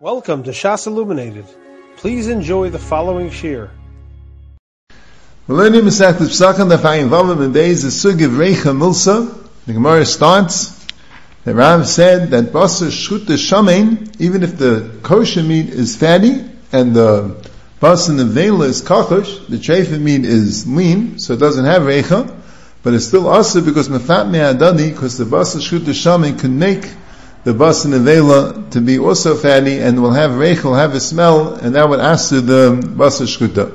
Welcome to Shas Illuminated. Please enjoy the following shir. We're learning Masechet Pesachim the Fayin Vavam and days the Sug of Reicha Milsa. The Gemara starts. The Rav said that Basar Shut the Shamein, even if the kosher meat is fatty and the Basar Nevela is kachosh, the trefa meat is lean, so it doesn't have Reicha, but it's still Asa because Mefat Me'adani, because the Basar Shut the Shamein can make the bas and to be also fatty and will have will have a smell, and that would answer the bas shkuta.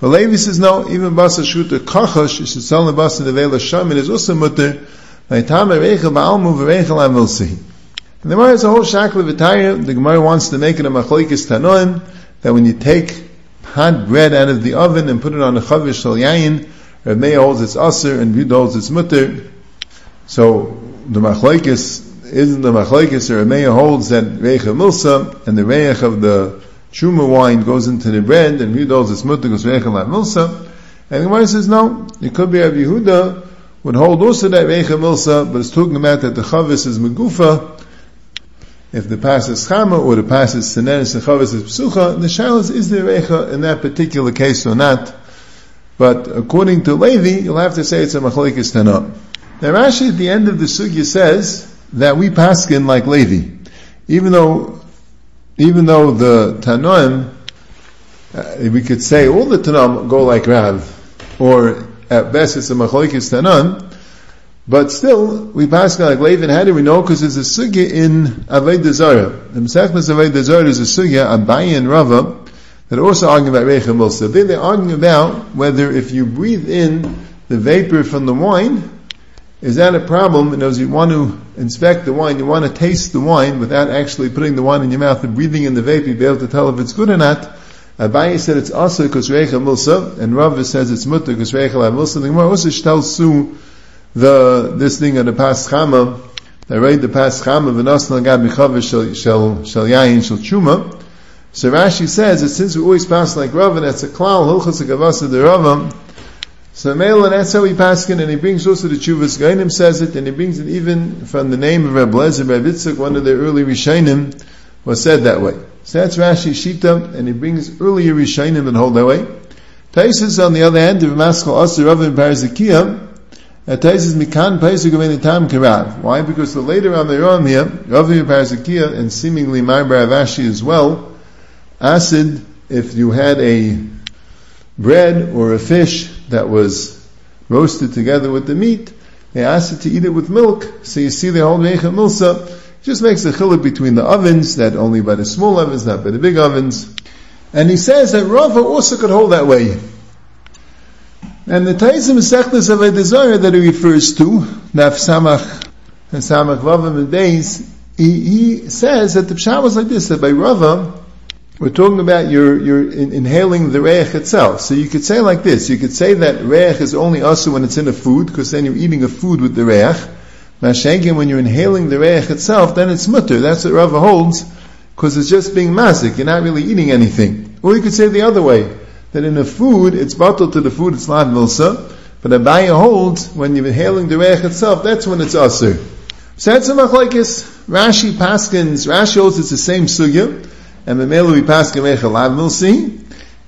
But Levi says no, even bas shkuta kachash, you should sell the bas and vela shaman is also mutter, By Vaitame reichel ba'almu v'reichel amilsi. And the Gemara has a whole shackle of attire. The Gemara wants to make it a machlokes tanoim, that when you take hot bread out of the oven and put it on a chavish shal yayin, Meir holds its aser and Yud holds its mutter. So the machlokes isn't the machlekes or Meir holds that reich of milsa and the reich of the truma wine goes into the bread and Yehuda holds it's mutter goes reich of milsa. And the Gemara says no, it could be Rabbi Yehuda would hold also that reich milsa, but it's talking about that the chavis is megufa. If the pass is chama or the pass is seneres and chavis is psucha, the shalas is the reicha in that particular case or not. But according to Levi, you'll have to say it's a machlekes tanah. Now Rashi at the end of the sugya says that we paskin like Levi, even though even though the Tanoim, uh, we could say all the Tanoim go like Rav, or at best it's a Machlokes Tanon, but still we paskin like Levi. And how do we know? Because there's a sugya in Aved Zara. The Mesechus Aved Zara is a sugya Abayi and Rava that also argue about Reichem. Then they're arguing about whether if you breathe in the vapor from the wine, is that a problem? As you want to inspect the wine, you want to taste the wine without actually putting the wine in your mouth and breathing in the vapor, you be able to tell if it's good or not. Abaye said it's also because Reicha Milsa, and Rav says it's mutter because Reicha Milsa. The Gemara also tells Su the, this thing of the Pas Chama, I read the Pas Chama, V'nas Nagad Michav Shel, Shel, Shel Yayin Shel Chuma. So Rashi says that since we always pass like Rav, and that's a klal, Hilchas Agavasa de Rav, so Mela, that's how he paskin, and he brings also the Chuvas Gainim says it, and he brings it even from the name of Reb Lezer, Reb Yitzchak, one of the early Rishainim, was said that way. So that's Rashi Shita, and he brings earlier Rishainim and hold that way. Taisus, on the other hand, the Maskal Asir Rav in Parazikia, uh, Taisus Mikan Paisuk of Tam Karav. Why? Because the later on the Ram here, Rav in Parazikia, and seemingly Marbar Avashi as well, acid, if you had a bread or a fish that was roasted together with the meat, they asked it to eat it with milk, so you see the whole Reicha Milsa, just makes a chiluk between the ovens, that only by the small ovens, not by the big ovens. And he says that Rava also could hold that way. And the Taisim Sechtes of a desire that he refers to, Naf Samach, and Samach Vavim and days, he, he says that the Pshat was like this, that by Rava, we're talking about your, your in, inhaling the reich itself. So you could say like this, you could say that reich is only also when it's in a food, because then you're eating a food with the reich. Mashenkin, when you're inhaling the reich itself, then it's mutter. That's what Rava holds, because it's just being mazik. You're not really eating anything. Or you could say the other way, that in a food, it's bottled to the food, it's not milsa, but Abaya holds, when you're inhaling the reich itself, that's when it's asur. So that's a machlaikis. Rashi Paskins, Rashi holds it's the same sugya and Memela we pass Recha Lav Milsi.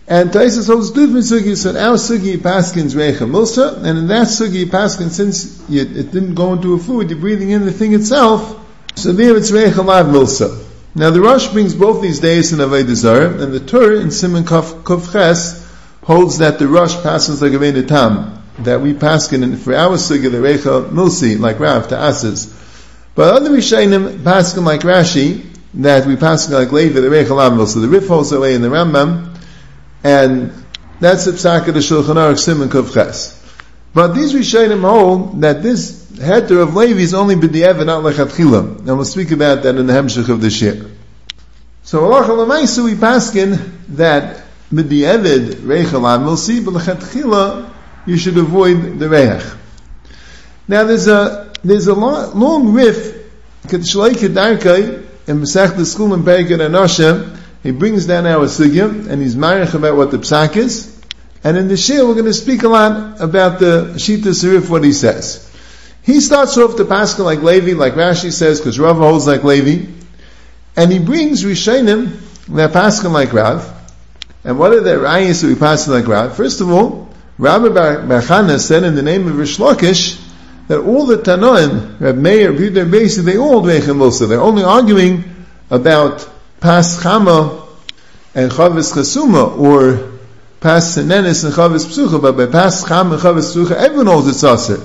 And Taisus holds different sugi, so in our sugi paskins Recha Milsa, and in that sugi paskin, since you, it didn't go into a food, you're breathing in the thing itself, so there it's Recha Lav Milsa. Now the Rosh brings both these days in Avodah and the Torah in Simon Kuf Ches holds that the Rosh passes like a Tam, that we paskin for our sugi the Recha Milsi, like Rav to. But other Rishayim paskin like Rashi, that we pass like Levi, the Reichalam, so the Rif holds away in the Rambam, and that's the Psaka of the Shulchan Aruch Simon Ches. But these Rishonim hold that this heter of Levi is only b'di'ev not lechatchila, and we'll speak about that in the Hemshech of the Shir. So Allah Chalamaisu we paskin that b'di'evid Reichalam we'll see, but lechatchila you should avoid the Reich. Now there's a there's a long, long riff, Kedushlai Kedarkai, in Masech the school in Perikin and he brings down our sugya and he's marich about what the psak is. And in the shir, we're going to speak a lot about the Shita Serif, what he says. He starts off the Pascha like Levi, like Rashi says, because Rav holds like Levi. And he brings Rishonim that paskin like Rav. And what are the rayas that we pass like Rav? First of all, Rabbi Bar Chana said in the name of Rish Lakish that all the Tanoim, Rab Meir, Yehuda, basically they all Dveichem Milsa. They're only arguing about Pas Chama and Chavis Chasuma, or Pas Senenis and Chavis Psucha, but by Pas Chama and Chavis Psucha, everyone knows it's Aser.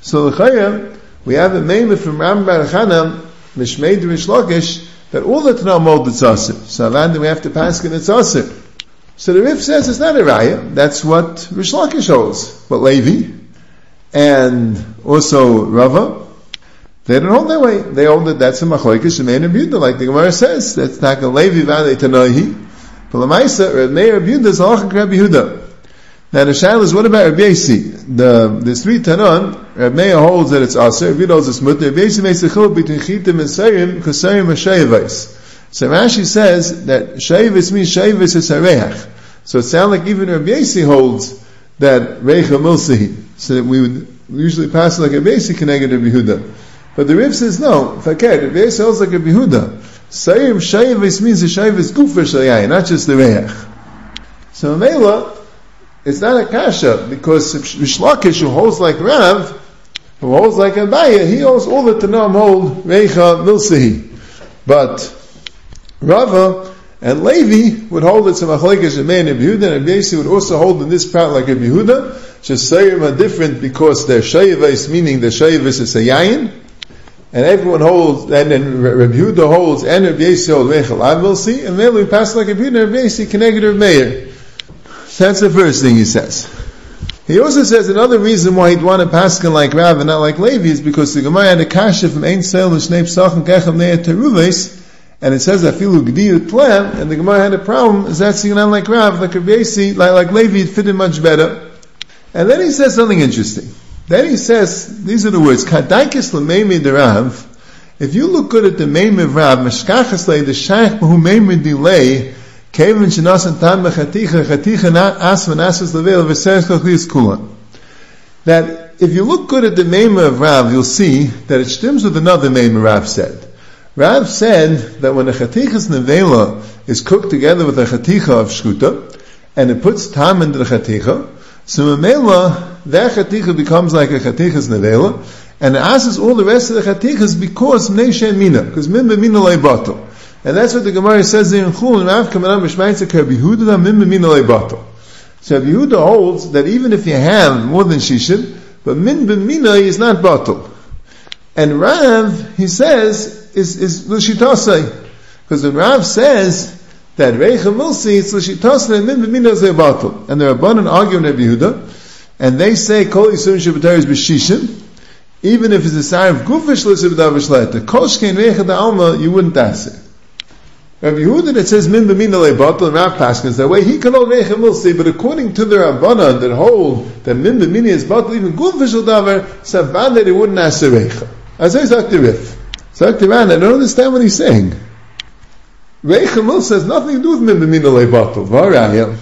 So the we have a name from Ram Bar Chana, Mishmei Rish Lakish, that all the Tanoim hold it's Aser. So then we have to pass it it's Aser. So the Rif says it's not a raya. That's what Rish Lakish holds. But Levi and also Rava, they don't hold that way. They hold that that's a machlokes shemein and Yehuda, like the Gemara says. That's not a Levi v'alei tanohi. But Lamaisa, Reb Meir Yehuda is halachik Rabbi Yehuda. Now the shaila is what about Rabbi Yasi? The there's three tanon. Reb Meir holds that it's aser. Rabbi holds it's mutter. Rabbi Yasi makes a chiluk between chitim and sayim because sayim are shayavais. So Rashi says that Shavis means Shavis is Hareach. So it sounds like even Rabbi Yasi holds that Reicha Milsi. So that we would usually pass like a basic Rabbi Yehuda. But the Rif says no, fakir, Rabbi Yasi holds like Rabbi Yehuda. Sayim Shavis means the Shavis Gufer Shayai, not just the Reach. So Mela, it's not a kasha, because Rishlakish who holds like Rav, who holds like Abaya, he holds all the Tanam hold Reicha Milsi. But Rava and Levi would hold it to Machlekes Shemein and Yehuda, and Rabbi would also hold in this part like a Yehuda. Sayim are different because they're Shayavais, meaning the Shayavais is a Yayin, and everyone holds, and then Rabbi Yehuda holds, and Rabbi Yasi holds Rechel Avilsi, and then we pass like Rabbi Yehuda, and Rabbi Yasi connected Rabbi Meir. That's the first thing he says. He also says another reason why he'd want to paskin like Rav and not like Levi is because the Gemara had a kasha from Ein Sel L'Shnei Psachim Kechem Ne'er Teruves, and it says afilu gdiyut plan, and the Gemara had a problem. Is that singing on like Rav, like Rabbi like like Levi, it fitted much better. And then he says something interesting. Then he says, these are the words, Kadaikis l'meimi derav, if you look good at the Meim of Rav, Meshkachas le, the Shaykh who Meim delay, Kevin shenas tan mechaticha, chaticha as asas level, v'seres kachlis kula. That if you look good at the Meim of Rav, you'll see that it stems with another Meim Rav said. Rav said that when a chatichas nevela is cooked together with a chaticha of shkuta, and it puts tam into the chaticha, so memela, that chaticha becomes like a chatichas nevela, and it asks all the rest of the chatichas because neishen mina, because min b'mina leibato. And that's what the Gemara says in Chul, and Rav Kamanam B'shmaitza Kar Yehuda min b'mina leibato. So Yehuda holds that even if you have more than shishin, but min b'mina is not batal. And Rav, he says, is, is. Because when Rav says that Reicha Milsi, and Min B'mina Zebatul. And the Rabbanan argue in Rabbi Yehuda, and they say, Kol Yisur Shabbatar is B'shishim, even if it's a sign of Gufish L'Sibdav V'shleta, Kol Shkein Reicha Alma, you wouldn't ask it. Rabbi Yehuda that says Min B'mina Lebatul and Rav Paskins, that way he can hold Reicha Milsi, but according to the Rabbanan that hold that Min B'mina is Batul, even Gufish L'Davar, Savan that he wouldn't ask the Reicha. As I said Rif. So Ran, I don't understand what he's saying. Reichamil says nothing to do with Mimimina Leibatul.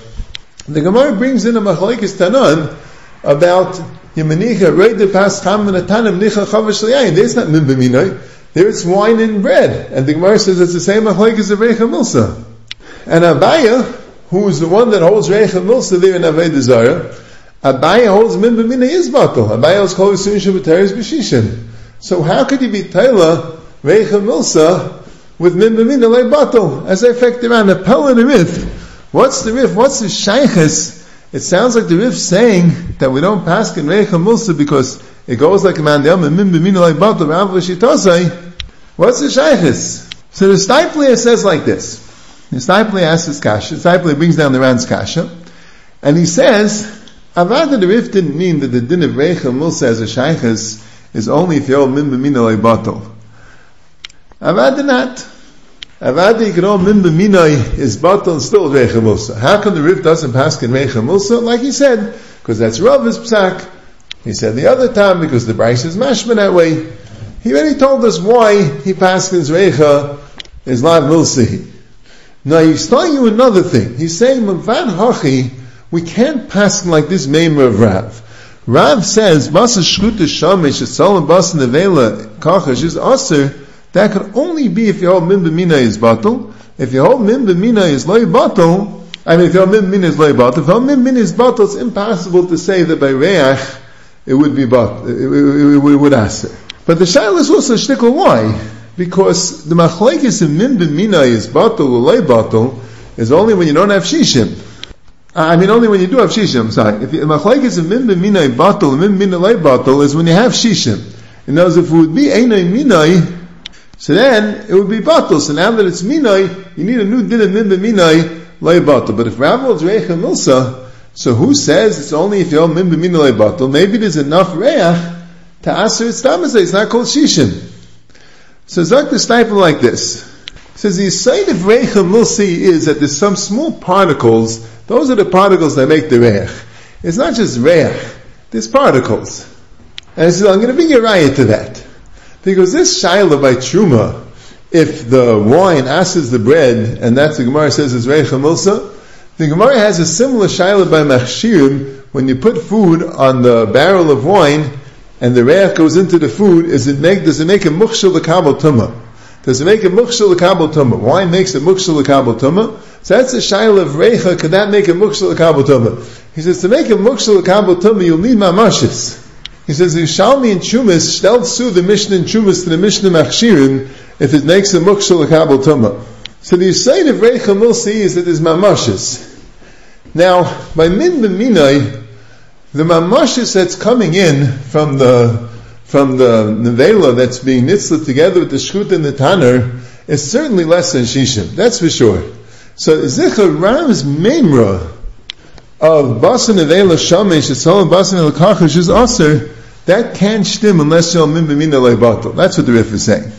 The Gemara brings in a Machlaikis Tanan about Yemenicha, Reid Pas Cham and Atanim Nicha Chavash Liyayin. There's not Mimimina. Eh? There's wine and bread. And the Gemara says it's the same Machlaikis of Reicha Milsa. And Abaya, who is the one that holds Reicha Milsa there in Aved Zara, Abaya holds Mimimina is Batal. Abaya holds Kol Yisurin Shabbatar B'Shishin. So how could he be Taylor Reicha Milsa with Min B'Mina Lei Batal. As I affect around the Pel and the Rif. What's the Rif? What's the Shaykhis? It sounds like the Rif saying that we don't pass in Reicha Milsa because it goes like a man the Min B'Mina Lei Batal Rav L'Shitosai. What's the Shaykhis? So the Stipler says like this. The Stipler asks his kasha. The Stipler brings down the Ran's kasha. And he says, Avada the Rif didn't mean that the din of Reicha Milsa as a Shaykhis is only if you're Min B'Mina Lei Batal. Avad not. Avad Yikro Min B'minoi is batal still Reicha Musa. How come the Rif doesn't pass in Reicha? Like he said, because that's Rav's psak. He said the other time because the Bryce is mashma that way. He already told us why he paskins Reicha is Lav Milsi. Now he's telling you another thing. He's saying, Mavad Hachi, we can't pass like this Maimer of Rav. Rav says, Basa Shkuta Shamish, Tzolim Basa Nevela, Kachash is Aser, That could only be if you hold min b'mina is batal. If you hold min b'mina is loy batal, I mean, if you min b'mina is loy batal, if you hold min b'mina is batal, it's impossible to say that by reach it would be bat, it, it, it, it would aser. But the shaila is also shtickle why? Because the machlekes in min b'mina is batal or loy batal is only when you don't have shishim. I mean, only when you do have shishim. I'm sorry. If the machlekes in min b'mina batal, min b'mina loy batal is when you have shishim. Other words, if it would be einay minay, so then it would be batal. So now that it's minay, you need a new din of min b'minay loy batal. But if Rav holds reicha milsa, so who says it's only if you're min b'minay loy batal? Maybe there's enough reach to aser it's tamazay. It's not called shishim. So Zak the sniper like this. says the side of reicha milsi is that there's some small particles. Those are the particles that make the reich. It's not just reich. There's particles. And he says, I'm going to bring a riot to that. Because this Shiloh by Truma, if the wine asses the bread, and that's the Gemara says is Reicha Milsa, the Gemara has a similar Shiloh by Machshirim, when you put food on the barrel of wine, and the reich goes into the food, is it make, does it make a mukshal l'kabel? Does it make a mukshal l'kabel tumah? Wine makes a mukshal l'kabel tumah. So that's the Shiloh of Reicha, could that make a mukshal l'kabel tumah? He says, to make a mukshal l'kabel tumah, you'll need mamashis. He says, Yishalmi and Chumas, shtel su the Mishnah and Chumas to the Mishnah Machshirin, if it makes a mukshal a kabel tumah. So the Yisayid of Reicha Milsi is that there's mamashis. Now, by min b'minai, the mamashis that's coming in from the, from the nevela that's being nitzlet together with the shkut and the tanner, is certainly less than shishim. That's for sure. So Zichar Ram's memra of basan nevela shamesh, it's all oh, basan el is aser, that can't stim unless you're min b'mina leibatel. That's what the Rif is saying.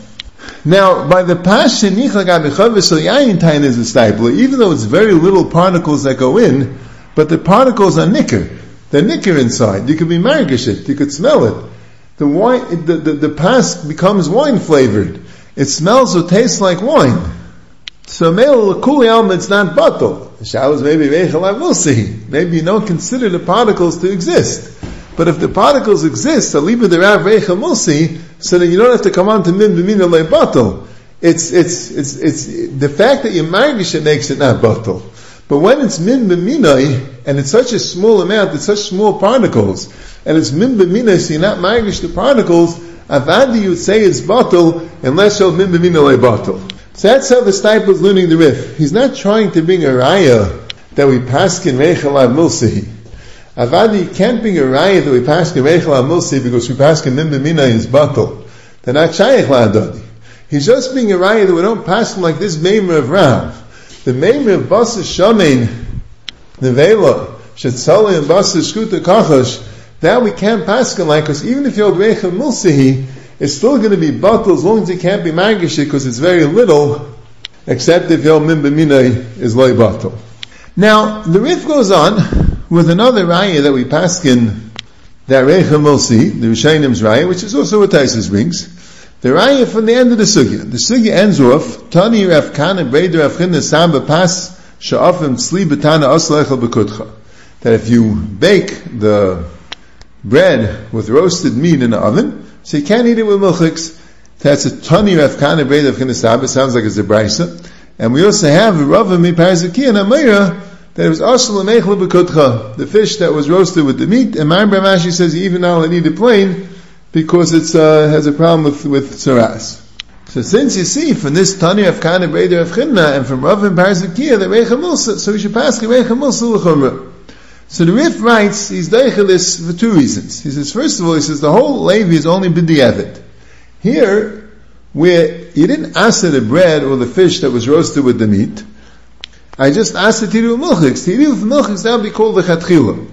Now, by the passion tain is a stipler, even though it's very little particles that go in, but the particles are nicker. They're nicker inside. You could be margish it. You could smell it. The wine, the, the, the becomes wine flavored. It smells or tastes like wine. So mele kuli alma, it's not bottle. The showers maybe we'll see. Maybe you don't consider the particles to exist. But if the particles exist, aliba the rav reicha musi, so then you don't have to come on to min b'mina le. It's, it's, it's, it's, the fact that you margish it makes it not batal. But when it's min b'minai, and it's such a small amount, it's such small particles, and it's min b'minai, so you're not margish the particles, avadi you would say it's batal, unless you're min b'minai le. So that's how the Stipe is learning the Rif. He's not trying to bring a raya that we pass in reicha la mulsi. Avadi can't bring a raya that we pass in Reichel HaMilsi because we pass in Nimbamina is batal. They're not Shaykh La'adadi. He's just being a raya that we don't pass him like this Maimer of Rav. The Maimer of Basa Shamein, Nevela, Shetzali and Basa Shkuta Kachash, that we can't pass him like, because even if you're Reichel Milsi, it's still going to be batal as long as it can't be magish because it's very little, except if your Mimbamina is loy batal. Now, the Rif goes on, with another raya that we pass in that Recha Mulsi, the Rishainim's raya, which is also what Taisus brings. The raya from the end of the sugya. The sugya ends off, Tani Rav Kana Breder Rav Chinna Samba Pas Sha'afim Tzli Betana Aslechel Bekutcha. That if you bake the bread with roasted meat in the oven, so you can't eat it with milchiks. That's a Tani Rav Kana Breder Rav Chinna Samba, sounds like it's a brisa. And we also have a Rav Miparzaki and Amira, that it was asal b'kutcha, the fish that was roasted with the meat, and Ma'am Ramashi says even now need it plain because it uh, has a problem with with saras. So since you see from this Tani of Kana Breder of Chimna and from Rav and Parzakia that Reicha Musa, so we should pass Reicha Musa l'chumra. So the Rif writes he's deichel this for two reasons. He says first of all he says the whole Levi is only b'di'evet. Here where you didn't ask the bread or the fish that was roasted with the meat. I just asked the Tiru Milchiks. Tiru Milchiks, that would be called the Chatchila.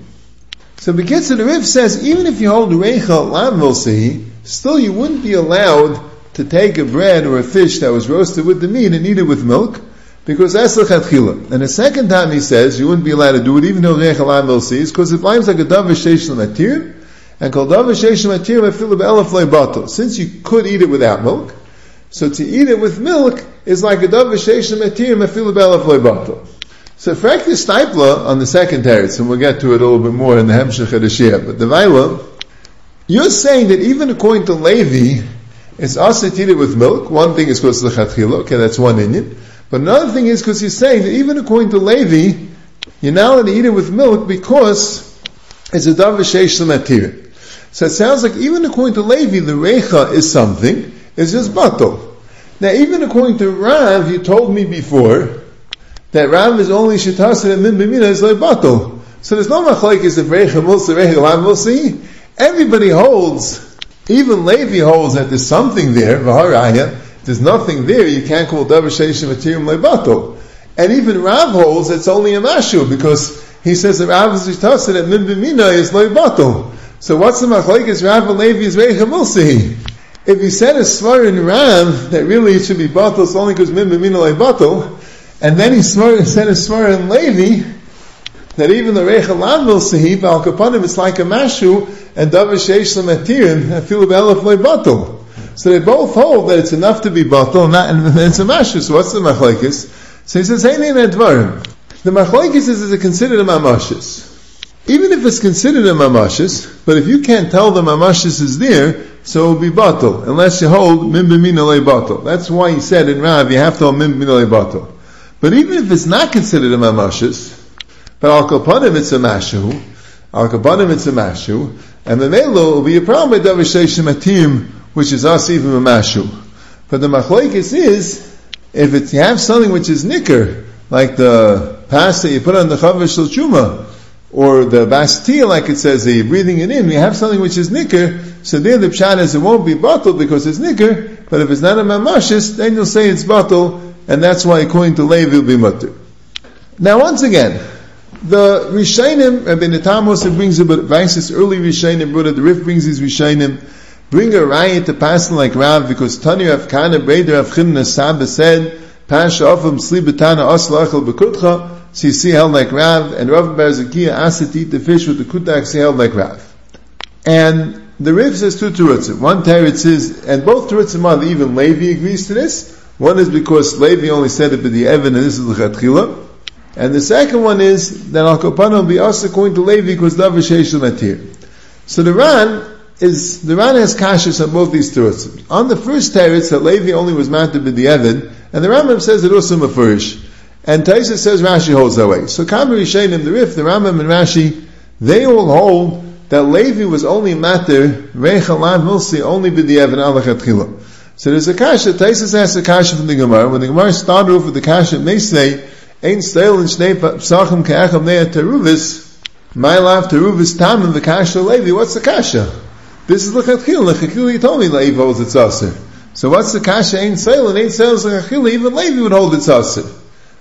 So Bekitzer, the Riv says, even if you hold Reicha Lam still you wouldn't be allowed to take a bread or a fish that was roasted with the meat and eat it with milk, because that's the Chatchila. And the second time he says, you wouldn't be allowed to do it even though Reicha Lam Milsehi is because it lines like a Davar Sheish Matir, and called Davar Sheish Matir Mefilib Elef Bato. Since you could eat it without milk, so to eat it with milk is like a dove v'sheish matir mefilabel of So frankly, Stipler on the second teretz, and we'll get to it a little bit more in the Hemshech Shia, but the Vaila, you're saying that even according to Levi, it's also to eat it with milk. One thing is because of the chatchila. Okay, that's one Indian. But another thing is because he's saying that even according to Levi, you're not allowed to eat it with milk because it's a davar sheish. So it sounds like even according to Levi, the recha is something. It's just batal. Now, even according to Rav, you told me before that Rav is only shitasid and min b'mina is like batal. So there's no machlekes if recha mulsa recha lav mulsi. Everybody holds, even Levi holds that there's something there. V'haraya, there's nothing there. You can't call davar sheish materium. And even Rav holds it's only a mashu because he says that Rav and min b'mina is lebatal. So what's the machlekes Rav and Levi is recha? If you said a svar in Rav that really it should be batal, it's only because min b'mina lebatal, and then he said a svar in Levi that even the Recha Lamil Sahib, Al Kapanim, it's like a Mashu, and Davar Sheish Lamatirim, I feel Elef Loy Batal. So they both hold that it's enough to be Batal, not, and it's a Mashu, so what's the Machlaikis? So he says, Hey Advarim. The Machlaikis is, is it considered a Mamashis? Even if it's considered a Mamashis, but if you can't tell the Mamashis is there, so it will be Batal, unless you hold Mim B'mina Le Batal. That's why he said in Rav, you have to hold Mim B'mina Le Batal. But even if it's not considered a Mamashis, but al kapanim it's a mashu, al kapanim it's a mashu, and the melo will be a problem with davar matim, which is us even a mashu. But the machlekes is if it's you have something which is nicker, like the pasta you put on the chavish chuma, or the bastia, like it says, that you're breathing it in, you have something which is nicker, so there the pshat is it won't be bottled because it's nicker, but if it's not a mamashis, then you'll say it's bottled, and that's why according to Levi will be mutter. Now once again, the Rishainim, Rabbi Netamos, brings bit, Vices early Rishainim, brother, the Rif brings his Rishainim, bring a riot to pass like Rav, because Tani Rav Kana, Breder Rav Chimna Saba said, Pasha Ofam Slibetana Oslachel Bekutcha, so you see held like Rav, and Rav Bar Zakiya asked to eat the fish with the kutak, see held like Rav. And the Rif says two Terutzim. One Teretz is, and both Terutzim are, even Levi agrees to this. One is because Levi only said it by the Evan, and this is the Chatchila. And the second one is that Al Kopana will be also going to Levi because Davar Sheish Matir. So the Ran is, the Ran has kashas on both these terutzim. On the first teretz that Levi only was mounted by the Evid, and the Rambam says it also mafurish. And Taisa says Rashi holds that way. So Kamar Yishayim, the Rif, the Rambam and Rashi, they all hold that Levi was only matter, Recha Lam Milsi, only by the Evid Alachat So there's a kasha, Taisa has a kasha from the Gemara. When the Gemara started off with the kasha, may say, Ein steil in shnei psachim ke'echem nea teruvis, my lav teruvis tamim v'kasha levi, what's the kasha? This is l'chachil, l'chachil he told me Levi holds its aser. So what's the kasha? Ein steil, and ein steil is even Levi would hold its aser.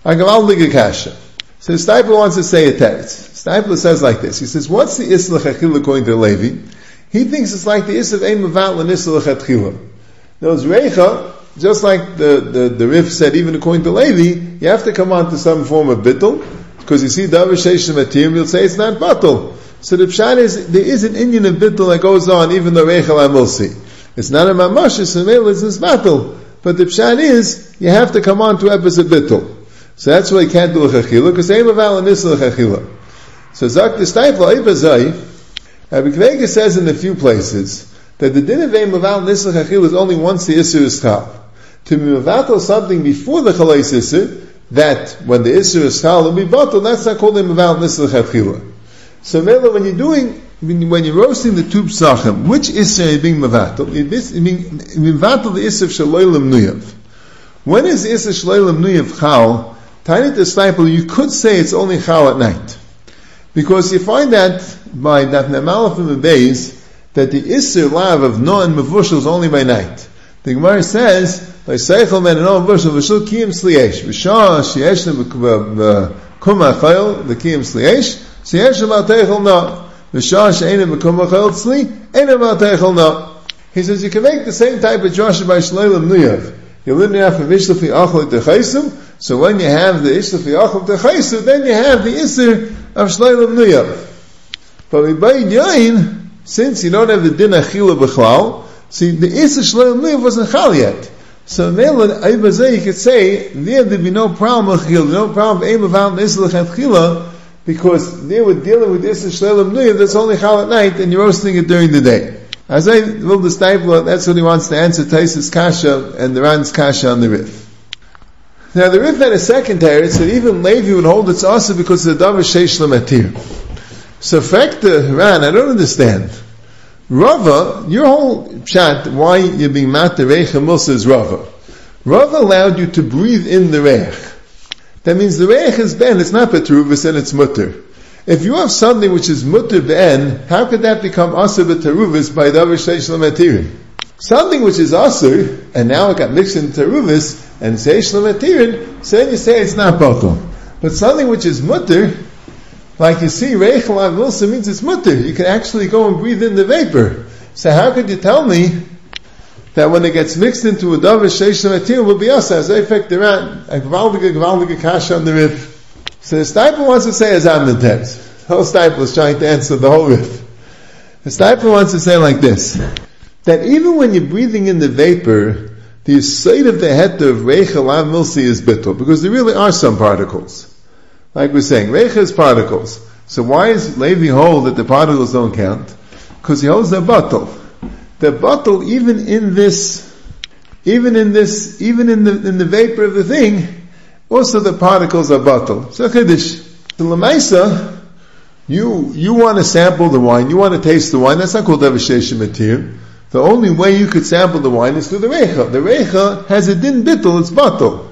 I go, I'll a kasha. So Stipler wants to say a text. Stipler says like this, he says, what's the is l'chachil according to Levi? He thinks it's like the is of ein mavat l'nis l'chachil. Those recha, just like the, the, the Rif said, even according to Levi, you have to come on to some form of bittul, because you see Davar Sheish Matim, you'll say it's not bittul. So the pshat is, there is an Indian of bittul that goes on, even though Rechel Amilsi. It's not a mamash, it's a male, it's a battle. But the pshat is, you have to come on to episode bittul. So that's why you can't do a chachila, because they have a val and this chachila. So Zak the Steifel, Ibazai, Rabbi Kvega says in a few places, that the din of Eim Laval Nisach is only once the Isser is chal to be something before the chalais isser, that when the isser is chal will be batel, that's not called a mevatel nisr chatchila. So Mela, when you're doing, when you're roasting the two psachim, which isser are you being mevatel? You're being mevatel the isser shaloilam nuyav. When is the isser shaloilam nuyav chal? Tiny disciple, you could say it's only chal at night. Because you find that by that Nemalaf and the that the Isser lav of no and Mavushal is only by night. The Gemara says by seichel men and all verse of shul kiyim sliesh v'shah sheyesh b'kum ha'chayil the kiyim sliesh na. He says you can make the same type of Joshua by shleilim nuyav. You live near for vishla fi achol techaisim so when you have the ishla fi achol techaisim then you have the iser of shleilim nuyav. But buy yain since you don't have the din achila b'chlal see the iser shleilim nuyav wasn't chal yet. So Mela, you could say, there there'd be no problem chil, no problem aim of out nislach and chila, because they were dealing with this shlelim nuyah that's only chal at night, and you're roasting it during the day. As I will disciple, that's what he wants to answer Taisus Kasha and the Ran's Kasha on the Rif. Now the Rif had a second teretz that even Levi would hold its also because of the Davar Sheish Lamatir. So the Ran, I don't understand. Rava, your whole chat, why you're being mat the Reich is Rava. Rava allowed you to breathe in the Reich. That means the Reich is Ben, it's not Petruvis and it's Mutter. If you have something which is mutter ben, how could that become asur b'teruvis by davar sheish lamatirin? Something which is asur, and now it got mixed in teruvis, and sheish lamatirin, so then you say it's not batal. But something which is mutter, like you see, reichel avulsa means it's mutter. You can actually go and breathe in the vapor. So how could you tell me that when it gets mixed into a davar sheish lamatirin will be asa? As I affect the rat, a gvaldige, gvaldige kasha on the roof. So the Steipler wants to say as I'm the text. The whole Steipler is trying to answer the whole Rif. The Steipler wants to say like this, that even when you're breathing in the vapor, the side of the heter of Reicha Lav Milsi is bittul, because there really are some particles. Like we're saying, Reicha is particles. So why is Levi hold that the particles don't count? Because he holds the bottle. The bottle, even in this, even in this, even in the, in the vapor of the thing, also the particles are bottle. So chiddush. The lemaisa, you you want to sample the wine, you want to taste the wine. That's not called devasheshim matir. The only way you could sample the wine is through the recha. The recha has a din bittel, it's bottle.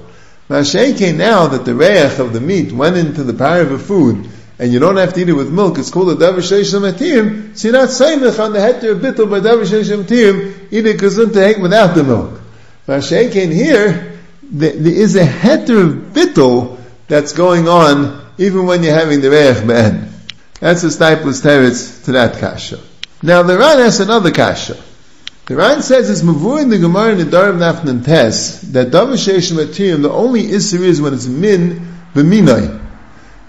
Now now that the reich of the meat went into the power of a food, and you don't have to eat it with milk, it's called a devasheshim matir. So you're not saying on the heter of bittel by devasheshim matir, eat it gesund without the milk. Sheke here, there is a heter of bittel that's going on even when you're having the reich be'en. That's the Stipler's teretz to that kasha. Now the Ran has another kasha. The Ran says it's mavur in the Gemara in the Darab Nafnan Tes that Davar Sheish Matiyim, the only issue is when it's min b'minai.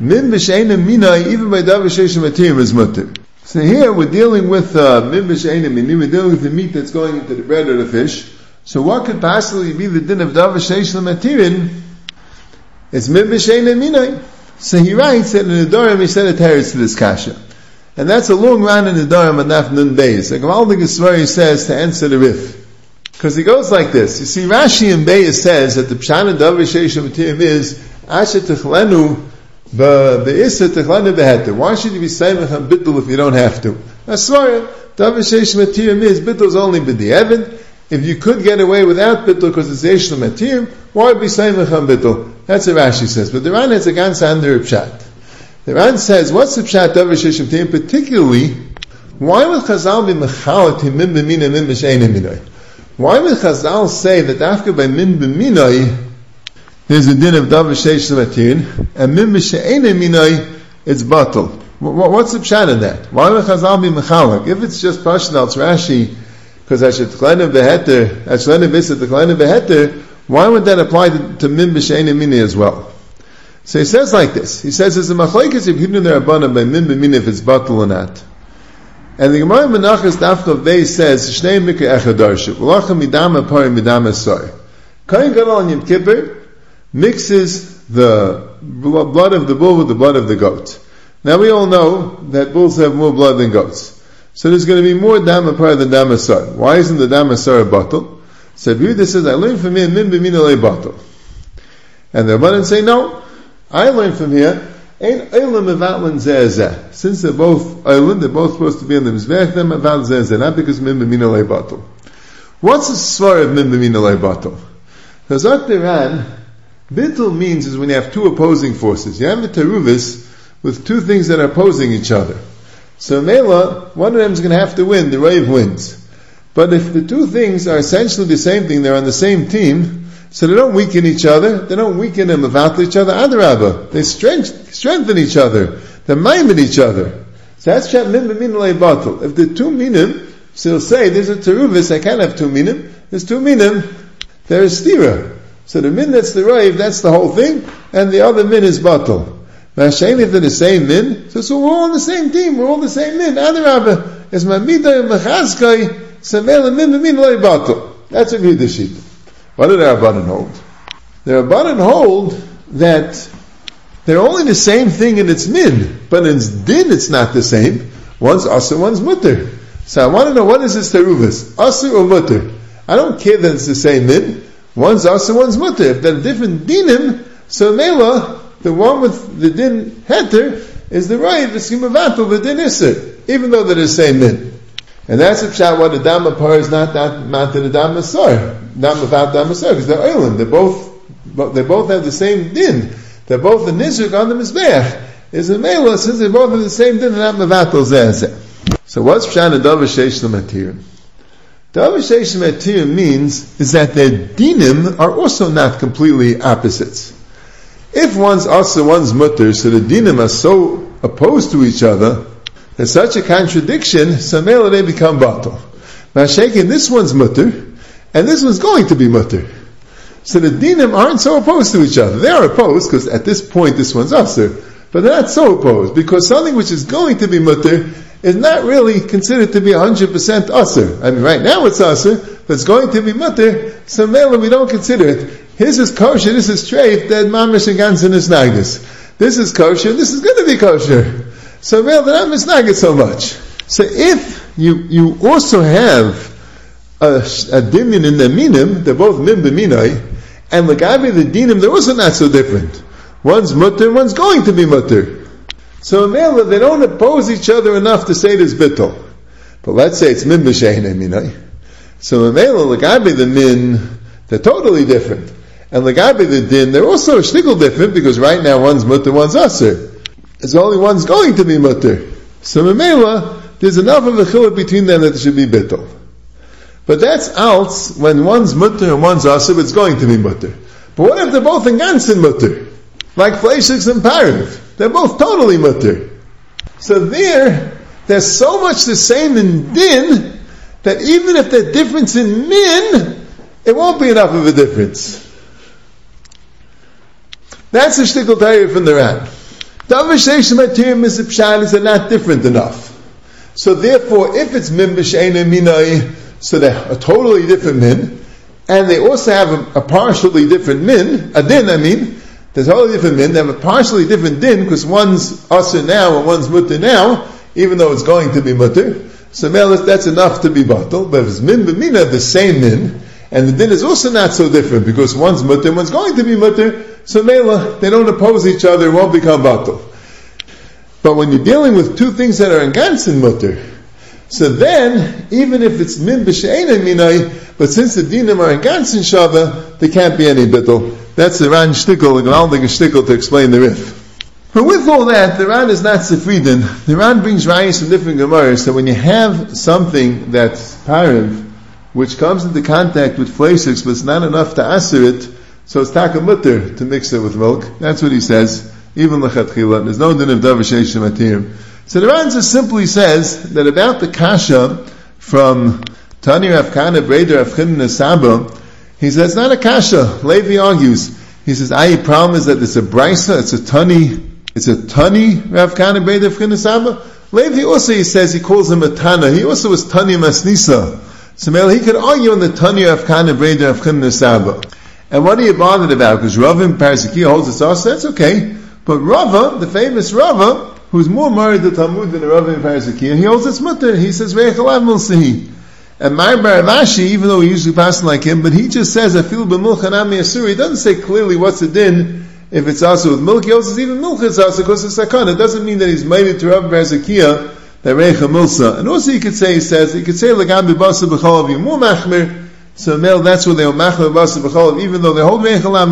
Min b'sheina minai, even by Davar is mutter. So here we're dealing with uh, min b'sheina minai, we're dealing with the meat that's going into the bread or the fish. So what could possibly be the din of davar sheish lematirin? It's mid minay. So he writes that in the Dorim he said a teretz to this kasha. And that's a long run in the Dorim on Naf Nun Beis. Like Gavaldik Yisrael says to answer the Rif. Because he goes like this. You see, Rashi in Beis says that the Pshana Davar Sheish Lematirin is Asher. Why should you be saying on Bittul if you don't have to? That's Davar Sheish Lematirin is Bittul is only B'di if you could get away without bittul because it's yeshlam matir, why be saying on bittul? That's what Rashi says. But the Ran has a ganz under pshat. The Ran says, what's the pshat of sheshim tim? Particularly, why would Chazal be mechalat him min b'minay min b'shein Why would Chazal say that after by min b'minay there's a din of davar sheshim matir, and b'shein minay it's batal? What's the pshat in that? Why would Chazal be mechalak? If it's just Pashtal, it's Rashi, because Ashetchlenim beheter, Ashetchlenim Bisa Techlenim beheter, why would that apply to, to Min B'Shein Mini as well? So he says like this. He says it's a machlekes if hidden their abana by Min B'Mini if it's batal or not. And the Gemara Menachas Dafka Vei says, Shnei Mikra Echadarshu, V'lachem Midama Pari Midama Soy. Kain Gadol on Yom Kippur mixes the blood of the bull with the blood of the goat. Now we all know that bulls have more blood than goats. So there's going to be more dam than dam asar. Why isn't the dam asar a bottle? So Yehuda says, I learned from here, min b'min bottle. And the Rabbanan say, no, I learned from here, ain't eilim evatlan zeh Since they're both eilim, they're both supposed to be in the mizbech, them evat zeh not because min b'min bottle. What's the svar of min b'min bottle? Because Ran, bittul means is when you have two opposing forces. You have a teruvis with two things that are opposing each other. So Mela, one of them is going to have to win, the Rave wins. But if the two things are essentially the same thing, they're on the same team, so they don't weaken each other, they don't weaken them about each other, Adarabba. They strength, strengthen each other, they mime each other. So that's Min Min Batal. If the two minim, so say, there's a teruvis, I can't have two minim, there's two minim, there is stira. So the min that's the rave, that's the whole thing, and the other min is batal. Mashain, if they're the same min, so, so we're all on the same team, we're all the same min. Adarabba, is mamida and mechazkai, samel min min loy batal. That's a good sheet. What did our Rabbanan hold? The Rabbanan hold that they're only the same thing in its min, but in its din it's not the same. One's asa, one's mutter. So I want to know what is this teruvas? Asr or mutter? I don't care that it's the same min. One's asr, one's mutter. If they're different dinim, so mela, the one with the din heter, is the right, the schema vatal, the din isser, even though they're the same din. And that's a pshat why the dama par is not that mat the dama sar, not without dama sar, because they're oilim. They both, they both have the same din. They're both the nizuk on the mizbeach. Is a mela since they both have the same din, they're not mevatel zeh So what's pshat and davar sheish l'matirim? Davar sheish l'matirim means is that their dinim are also not completely opposites. If one's also one's mutter, so the dinim are so opposed to each other, there's such a contradiction, so mele they become batal. Now shaking this one's mutter, and this one's going to be mutter. So the dinim aren't so opposed to each other. They are opposed because at this point this one's usher, but they're not so opposed because something which is going to be mutter is not really considered to be 100% usher. I mean, right now it's usher, but it's going to be mutter, so mele we don't consider it. His is kosher, this is treif, that mamish and ganzen is nagdis. This is kosher, this is going to be kosher. So well, they're not misnagid so much. So if you, you also have a, a dimin in the minim, they're both min b'minai, and lagabi the dinim, they're also not so different. One's mutter, one's going to be mutter. So in they don't oppose each other enough to say this bittul. But let's say it's min b'shein minai. So Mela, lagabi the min, they're totally different. And like lagabi the din, they're also shtigl different because right now one's mutter, one's aser. It's only one's going to be mutter. So Mamela, there's enough of a chiluk between them that it should be bittul. But that's else when one's mutter and one's asib, it's going to be mutter. But what if they're both in ganzen mutter? Like Fleishiks and Parav. They're both totally mutter. So there, there's so much the same in din that even if there's difference in min, it won't be enough of a difference. That's the shtickle from the Ran. Other Sheshim Atirim is are not different enough. So therefore, if it's Min B'Sheina Minai, so they're a totally different Min, and they also have a, a partially different Min, a Din I mean, there's a totally different Min, they have a partially different Din, because one's Asa now and one's Mutter now, even though it's going to be Mutter. So mela that's enough to be bottled, but if it's Min B'Mina, the same Min, and the Din is also not so different, because one's Mutter, and one's going to be Mutter, so Mela, they don't oppose each other, it won't become batal. But when you're dealing with two things that are in ganzen mutter, so then, even if it's min b'she'ena minai, but since the dinim are in ganzen shava, there can't be any bittul. That's the Ran shtickle, the Gvaldig shtickle to explain the Rif. But with all that, the Ran is not Sifridin. The Ran brings rayas from different Gemaras, so when you have something that's pariv, which comes into contact with fleishiks, but it's not enough to answer it, so it's takamutter to mix it with milk. That's what he says. Even lechatchila. There's no din of davar matir. So the Ran just simply says that about the kasha from Tani Rav Kana Breder Saba, he says it's not a kasha. Levi argues. He says, "I problem is that it's a brisa, it's a tani, it's a tani Rav Kana Breder Saba." Levi also he says he calls him a tana. He also was tani masnisa. So he could argue on the tani Rav Kana Breder Saba. And what are you bothered about? Because Rava in Parasikia holds us also, that's okay. But Rava, the famous Rava, who's more married to Talmud than the Rava in Parasikia, he holds its mutter. He says, Reichalav Milsihi. And my Baravashi, even though he usually passes like him, but he just says, I feel b'milchanami asur. He doesn't say clearly what's the din if it's also with milk. He also says even milk is also because it's sakon. It doesn't mean that he's married to Rava Parasikia that Reicha Milsa. And also he could say, he says, he could say, Lagam b'basa b'cholav more machmir, so male, that's where they were machal basa b'cholav, even though they hold meichalam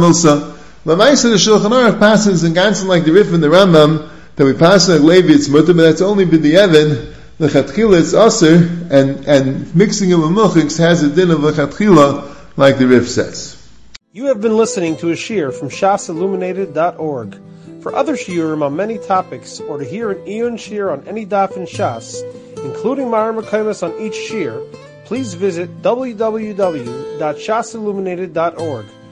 milsa. Lamaisa the Shulchan Aruch passes in Gansen like the Rif and the Rambam that we pass in Levi it's mutter, but that's only been the Evan. The Chatchila it's aser, and and mixing it with milchiks has a din of the Chatchila, like the Rif says. You have been listening to a shear from shasilluminated.org. For other shiurim on many topics, or to hear an Eon shear on any daf in Shas, including Mareh Mekomos on each shear, please visit www.shasilluminated.org.